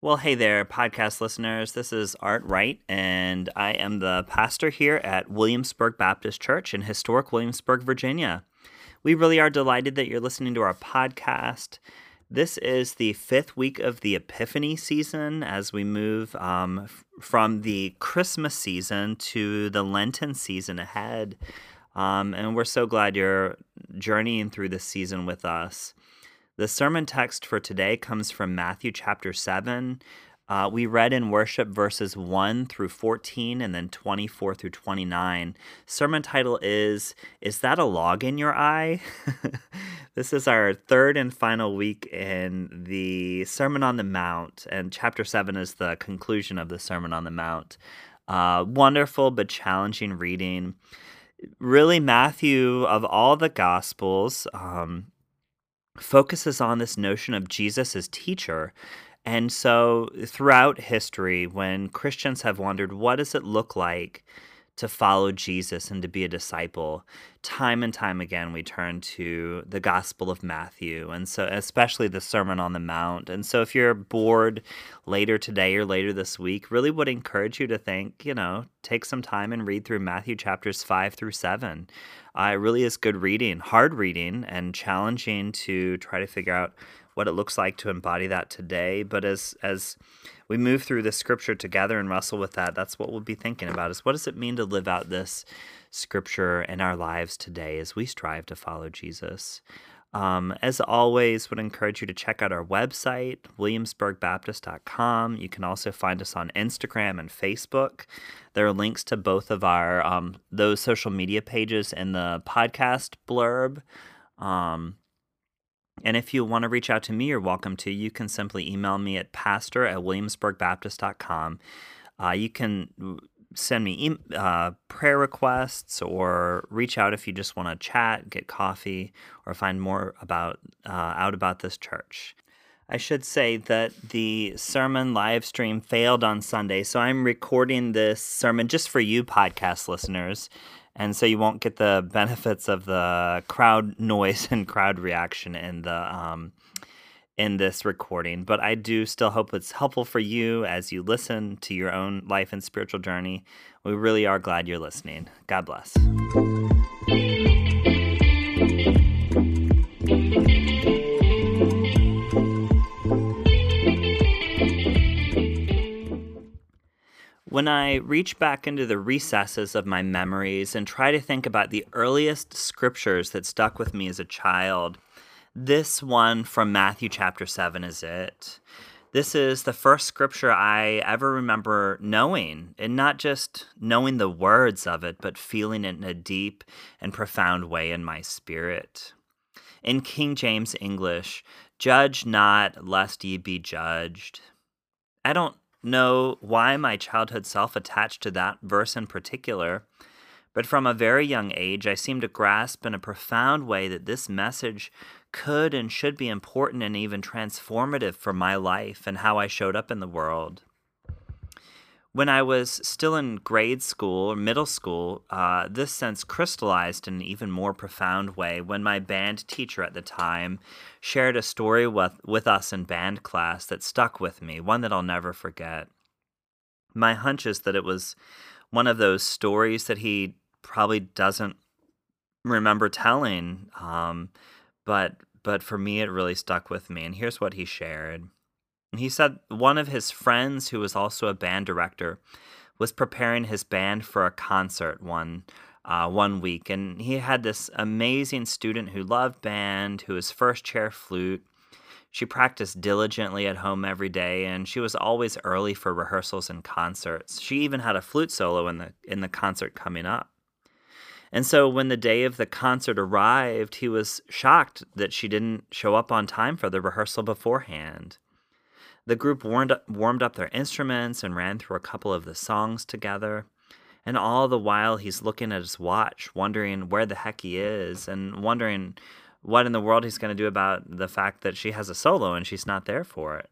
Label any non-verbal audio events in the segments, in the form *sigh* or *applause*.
Well, hey there, podcast listeners. This is Art Wright, and I am the pastor here at Williamsburg Baptist Church in historic Williamsburg, Virginia. We really are delighted that you're listening to our podcast. This is the fifth week of the Epiphany season as we move um, from the Christmas season to the Lenten season ahead. Um, and we're so glad you're journeying through this season with us. The sermon text for today comes from Matthew chapter 7. Uh, we read in worship verses 1 through 14 and then 24 through 29. Sermon title is Is That a Log in Your Eye? *laughs* this is our third and final week in the Sermon on the Mount, and chapter 7 is the conclusion of the Sermon on the Mount. Uh, wonderful but challenging reading. Really, Matthew, of all the Gospels, um, focuses on this notion of Jesus as teacher. And so, throughout history, when Christians have wondered, what does it look like to follow Jesus and to be a disciple, time and time again, we turn to the Gospel of Matthew, and so especially the Sermon on the Mount. And so, if you're bored later today or later this week, really would encourage you to think, you know, take some time and read through Matthew chapters five through seven. Uh, it really is good reading, hard reading, and challenging to try to figure out what it looks like to embody that today. But as as we move through the scripture together and wrestle with that, that's what we'll be thinking about is what does it mean to live out this scripture in our lives today as we strive to follow Jesus. Um, as always, would encourage you to check out our website, williamsburgbaptist.com. You can also find us on Instagram and Facebook. There are links to both of our um, those social media pages in the podcast blurb. Um, and if you want to reach out to me, you're welcome to. You can simply email me at pastor at williamsburgbaptist.com. Uh, you can send me uh, prayer requests or reach out if you just want to chat, get coffee, or find more about uh, out about this church. I should say that the sermon live stream failed on Sunday, so I'm recording this sermon just for you, podcast listeners and so you won't get the *laughs* benefits of the crowd noise and crowd reaction in the um, in this recording. But I do still hope it's helpful for you as you listen to your own life and spiritual journey. We really are glad you're listening. God bless. When I reach back into the recesses of my memories and try to think about the earliest scriptures that stuck with me as a child, this one from Matthew chapter 7 is it. This is the first scripture I ever remember knowing, and not just knowing the words of it, but feeling it in a deep and profound way in my spirit. In King James English, judge not lest ye be judged. I don't know why my childhood self attached to that verse in particular, but from a very young age, I seemed to grasp in a profound way that this message could and should be important and even transformative for my life and how I showed up in the world when I was still in grade school or middle school, uh, this sense crystallized in an even more profound way when my band teacher at the time shared a story with, with us in band class that stuck with me, one that I'll never forget. My hunch is that it was one of those stories that he probably doesn't remember telling, um, but but for me, it really stuck with me. And here's what he shared. He said one of his friends, who was also a band director, was preparing his band for a concert one uh, one week, and he had this amazing student who loved band, who was first chair flute. She practiced diligently at home every day, and she was always early for rehearsals and concerts. She even had a flute solo in the in the concert coming up. And so when the day of the concert arrived, he was shocked that she didn't show up on time for the rehearsal beforehand. The group warmed up, warmed up their instruments and ran through a couple of the songs together. And all the while, he's looking at his watch, wondering where the heck he is, and wondering what in the world he's going to do about the fact that she has a solo and she's not there for it.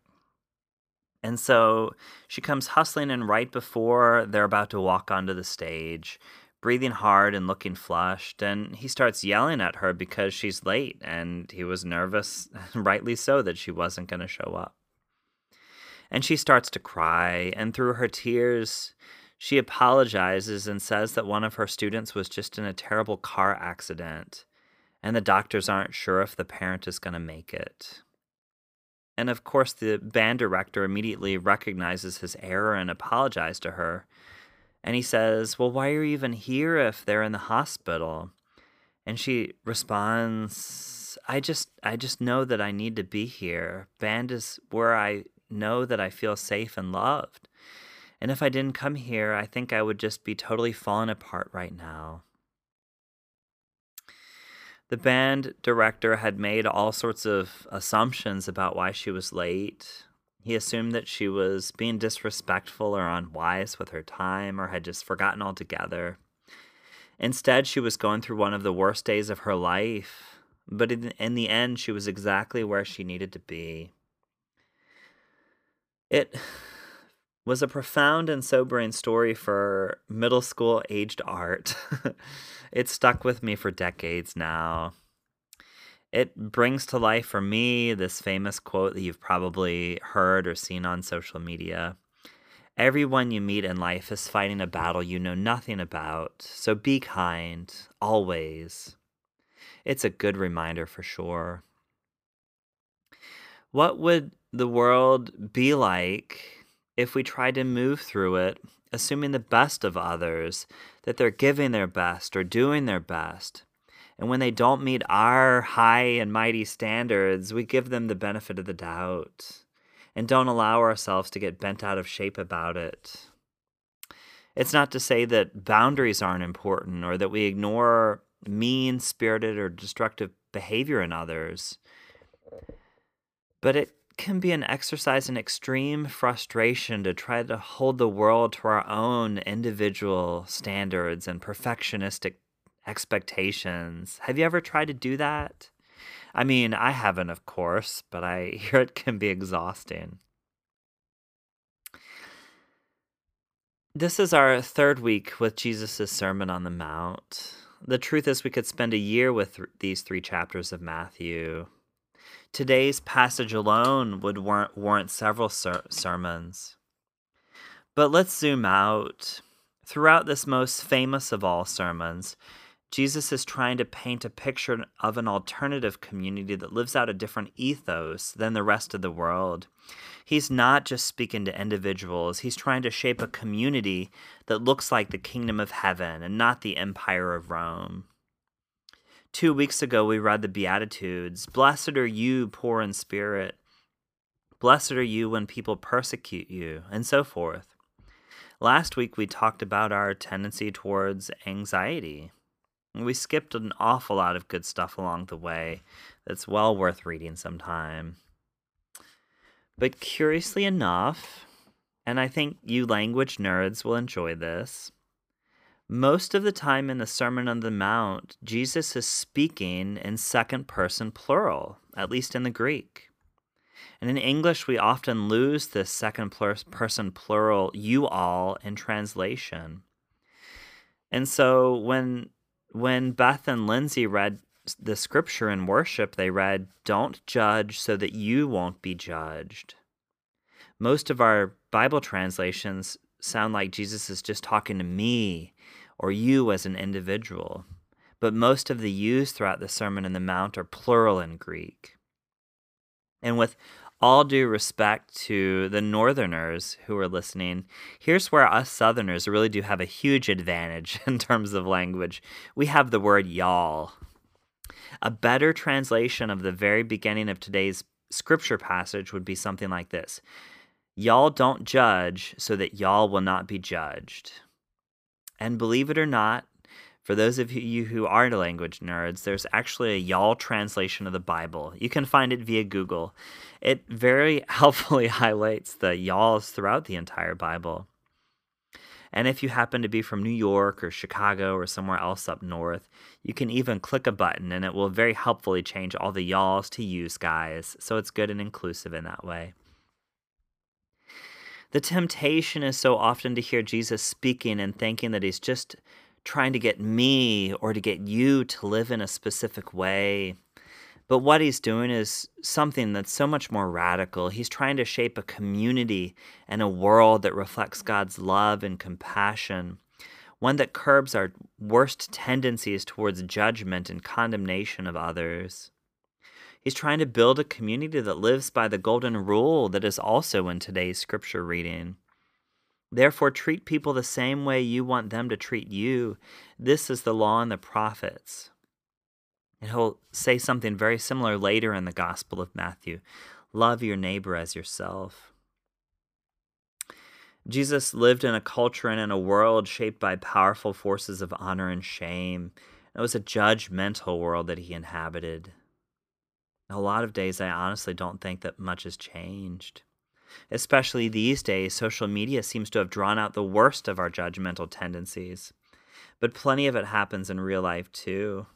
And so she comes hustling in right before they're about to walk onto the stage, breathing hard and looking flushed. And he starts yelling at her because she's late, and he was nervous, *laughs* rightly so, that she wasn't going to show up. And she starts to cry, and through her tears, she apologizes and says that one of her students was just in a terrible car accident, and the doctors aren't sure if the parent is going to make it. And of course, the band director immediately recognizes his error and apologizes to her. And he says, Well, why are you even here if they're in the hospital? And she responds, I just I just know that I need to be here. Band is where I know that I feel safe and loved. And if I didn't come here, I think I would just be totally falling apart right now. The band director had made all sorts of assumptions about why she was late. He assumed that she was being disrespectful or unwise with her time or had just forgotten altogether. Instead, she was going through one of the worst days of her life, but in, in the end, she was exactly where she needed to be. It was a profound and sobering story for middle school aged art. *laughs* it stuck with me for decades now. It brings to life for me this famous quote that you've probably heard or seen on social media. Everyone you meet in life is fighting a battle you know nothing about, so be kind, always. It's a good reminder for sure. What would the world be like if we try to move through it, assuming the best of others, that they're giving their best or doing their best. And when they don't meet our high and mighty standards, we give them the benefit of the doubt and don't allow ourselves to get bent out of shape about it. It's not to say that boundaries aren't important or that we ignore mean spirited or destructive behavior in others, but it can be an exercise in extreme frustration to try to hold the world to our own individual standards and perfectionistic expectations. Have you ever tried to do that? I mean, I haven't, of course, but I *laughs* hear it can be exhausting. This is our third week with Jesus' Sermon on the Mount. The truth is, we could spend a year with th- these three chapters of Matthew. Today's passage alone would warrant, warrant several ser- sermons. But let's zoom out. Throughout this most famous of all sermons, Jesus is trying to paint a picture of an alternative community that lives out a different ethos than the rest of the world. He's not just speaking to individuals, he's trying to shape a community that looks like the kingdom of heaven and not the empire of Rome. Two weeks ago, we read the Beatitudes Blessed are you, poor in spirit. Blessed are you when people persecute you, and so forth. Last week, we talked about our tendency towards anxiety. We skipped an awful lot of good stuff along the way that's well worth reading sometime. But curiously enough, and I think you language nerds will enjoy this, most of the time in the Sermon on the Mount, Jesus is speaking in second person plural, at least in the Greek. And in English, we often lose this second person plural, you all, in translation. And so when when Beth and Lindsay read the scripture in worship, they read, Don't judge so that you won't be judged. Most of our Bible translations sound like Jesus is just talking to me or you as an individual, but most of the yous throughout the Sermon on the Mount are plural in Greek. And with all due respect to the Northerners who are listening, here's where us Southerners really do have a huge advantage *laughs* in terms of language. We have the word y'all. A better translation of the very beginning of today's scripture passage would be something like this Y'all don't judge so that y'all will not be judged. And believe it or not, for those of you who are language nerds, there's actually a y'all translation of the Bible. You can find it via Google. It very *laughs* helpfully highlights the y'alls throughout the entire Bible. And if you happen to be from New York or Chicago or somewhere else up north, you can even click a button and it will very helpfully change all the y'alls to yous guys. So it's good and inclusive in that way. The temptation is so often to hear Jesus speaking and thinking that he's just trying to get me or to get you to live in a specific way. But what he's doing is something that's so much more radical. He's trying to shape a community and a world that reflects God's love and compassion, one that curbs our worst tendencies towards judgment and condemnation of others. He's trying to build a community that lives by the golden rule that is also in today's scripture reading. Therefore, treat people the same way you want them to treat you. This is the law and the prophets. And he'll say something very similar later in the Gospel of Matthew love your neighbor as yourself. Jesus lived in a culture and in a world shaped by powerful forces of honor and shame. It was a judgmental world that he inhabited a lot of days, I honestly don't think that much has changed. Especially these days, social media seems to have drawn out the worst of our judgmental tendencies. But plenty of it happens in real life too.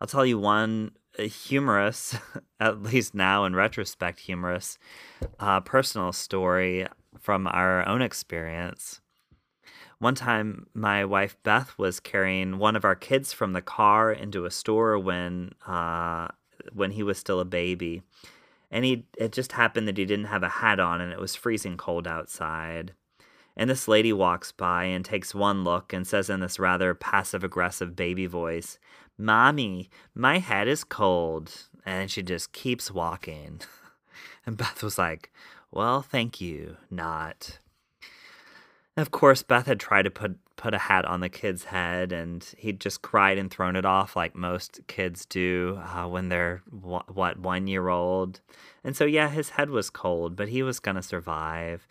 I'll tell you one humorous, *laughs* at least now in retrospect, humorous uh, personal story from our own experience. One time, my wife Beth was carrying one of our kids from the car into a store when uh, when he was still a baby. And he it just happened that he didn't have a hat on and it was freezing cold outside. And this lady walks by and takes one look and says in this rather passive aggressive baby voice, Mommy, my head is cold. And she just keeps walking. *laughs* And Beth was like, Well, thank you, not. Of course, Beth had tried to put put a hat on the kid's head, and he'd just cried and thrown it off like most kids do uh, when they're what one year old. And so, yeah, his head was cold, but he was gonna survive.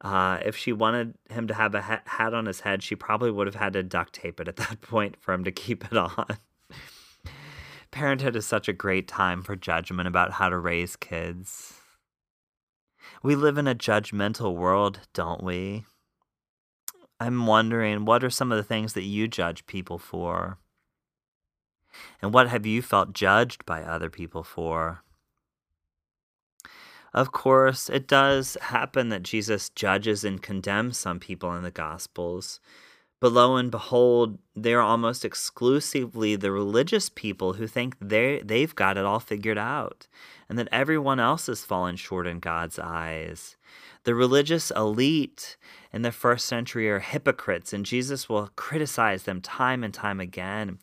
Uh, if she wanted him to have a ha- hat on his head, she probably would have had to duct tape it at *laughs* that point for him to keep it on. Parenthood is such a great time for judgment about how to raise kids. We live in a judgmental world, don't we? I'm wondering what are some of the things that you judge people for? And what have you felt judged by other people for? Of course, it does happen that Jesus judges and condemns some people in the Gospels. But lo and behold, they're almost exclusively the religious people who think they they've got it all figured out and that everyone else has fallen short in God's eyes. The religious elite in the first century are hypocrites, and Jesus will criticize them time and time again.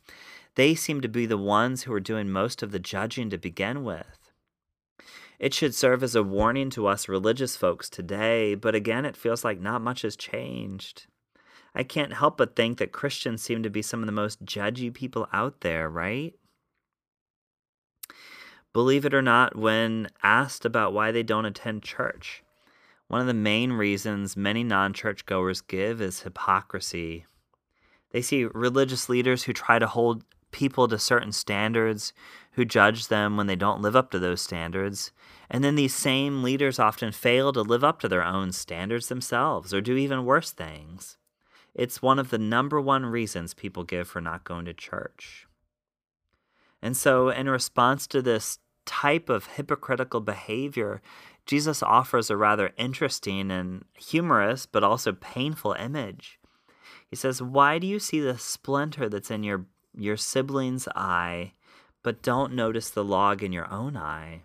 They seem to be the ones who are doing most of the judging to begin with. It should serve as a warning to us religious folks today, but again, it feels like not much has changed. I can't help but think that Christians seem to be some of the most judgy people out there, right? Believe it or not, when asked about why they don't attend church, one of the main reasons many non churchgoers give is hypocrisy. They see religious leaders who try to hold people to certain standards, who judge them when they don't live up to those standards. And then these same leaders often fail to live up to their own standards themselves or do even worse things. It's one of the number one reasons people give for not going to church. And so, in response to this type of hypocritical behavior, Jesus offers a rather interesting and humorous, but also painful image. He says, Why do you see the splinter that's in your, your sibling's eye, but don't notice the log in your own eye?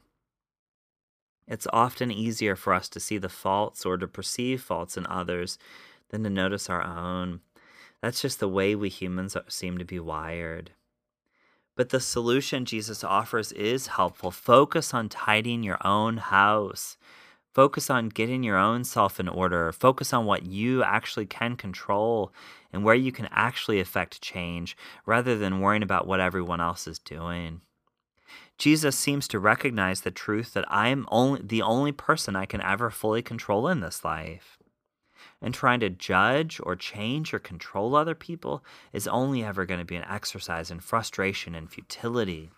It's often easier for us to see the faults or to perceive faults in others than to notice our own. That's just the way we humans seem to be wired. But the solution Jesus offers is helpful. Focus on tidying your own house. Focus on getting your own self in order. Focus on what you actually can control and where you can actually affect change rather than worrying about what everyone else is doing. Jesus seems to recognize the truth that I am only the only person I can ever fully control in this life and trying to judge or change or control other people is only ever going to be an exercise in frustration and futility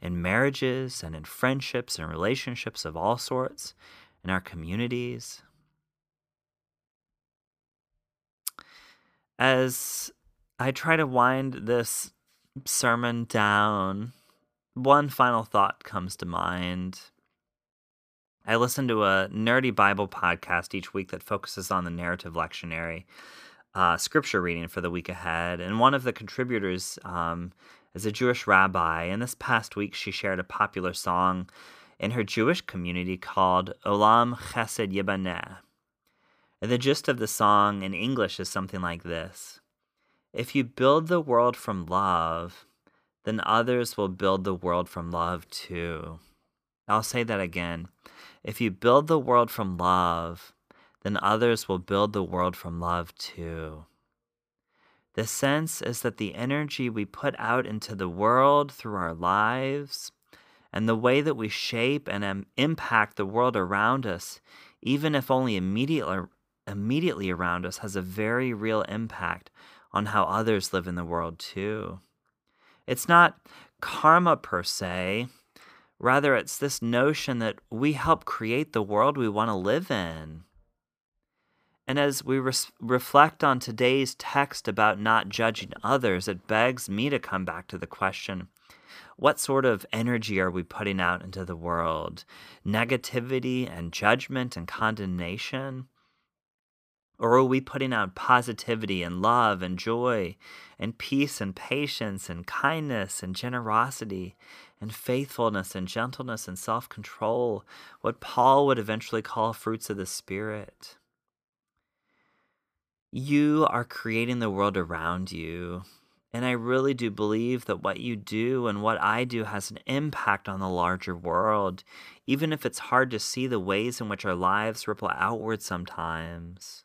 in marriages and in friendships and relationships of all sorts, in our communities. As I try to wind this sermon down, one final thought comes to mind. I listen to a nerdy Bible podcast each week that focuses on the narrative lectionary uh, scripture reading for the week ahead. And one of the contributors um, as a Jewish rabbi, and this past week she shared a popular song in her Jewish community called Olam Chesed Yibaneh. The gist of the song in English is something like this If you build the world from love, then others will build the world from love too. I'll say that again. If you build the world from love, then others will build the world from love too. The sense is that the energy we put out into the world through our lives and the way that we shape and um, impact the world around us, even if only immediately, immediately around us, has a very real impact on how others live in the world too. It's not karma per se, rather, it's this notion that we help create the world we want to live in. And as we reflect on today's text about not judging others, it begs me to come back to the question what sort of energy are we putting out into the world? Negativity and judgment and condemnation? Or are we putting out positivity and love and joy and peace and patience and kindness and generosity and faithfulness and gentleness and self control? What Paul would eventually call fruits of the Spirit. You are creating the world around you. And I really do believe that what you do and what I do has an impact on the larger world, even if it's hard to see the ways in which our lives ripple outward sometimes.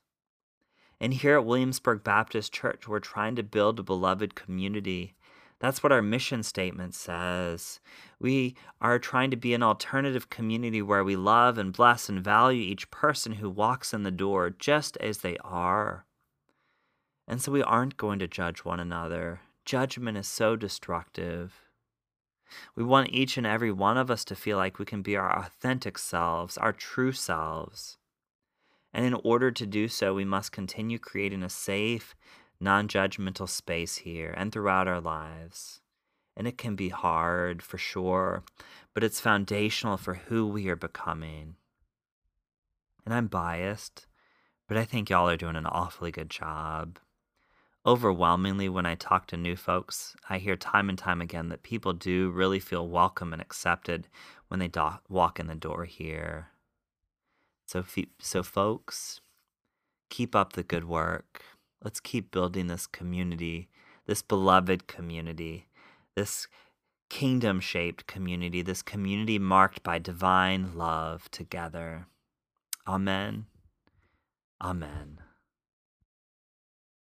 And here at Williamsburg Baptist Church, we're trying to build a beloved community. That's what our mission statement says. We are trying to be an alternative community where we love and bless and value each person who walks in the door just as they are. And so we aren't going to judge one another. Judgment is so destructive. We want each and every one of us to feel like we can be our authentic selves, our true selves. And in order to do so, we must continue creating a safe, non judgmental space here and throughout our lives. And it can be hard for sure, but it's foundational for who we are becoming. And I'm biased, but I think y'all are doing an awfully good job overwhelmingly when I talk to new folks, I hear time and time again that people do really feel welcome and accepted when they do- walk in the door here. So, so folks, keep up the good work. Let's keep building this community, this beloved community, this kingdom shaped community, this community marked by divine love together. Amen. Amen.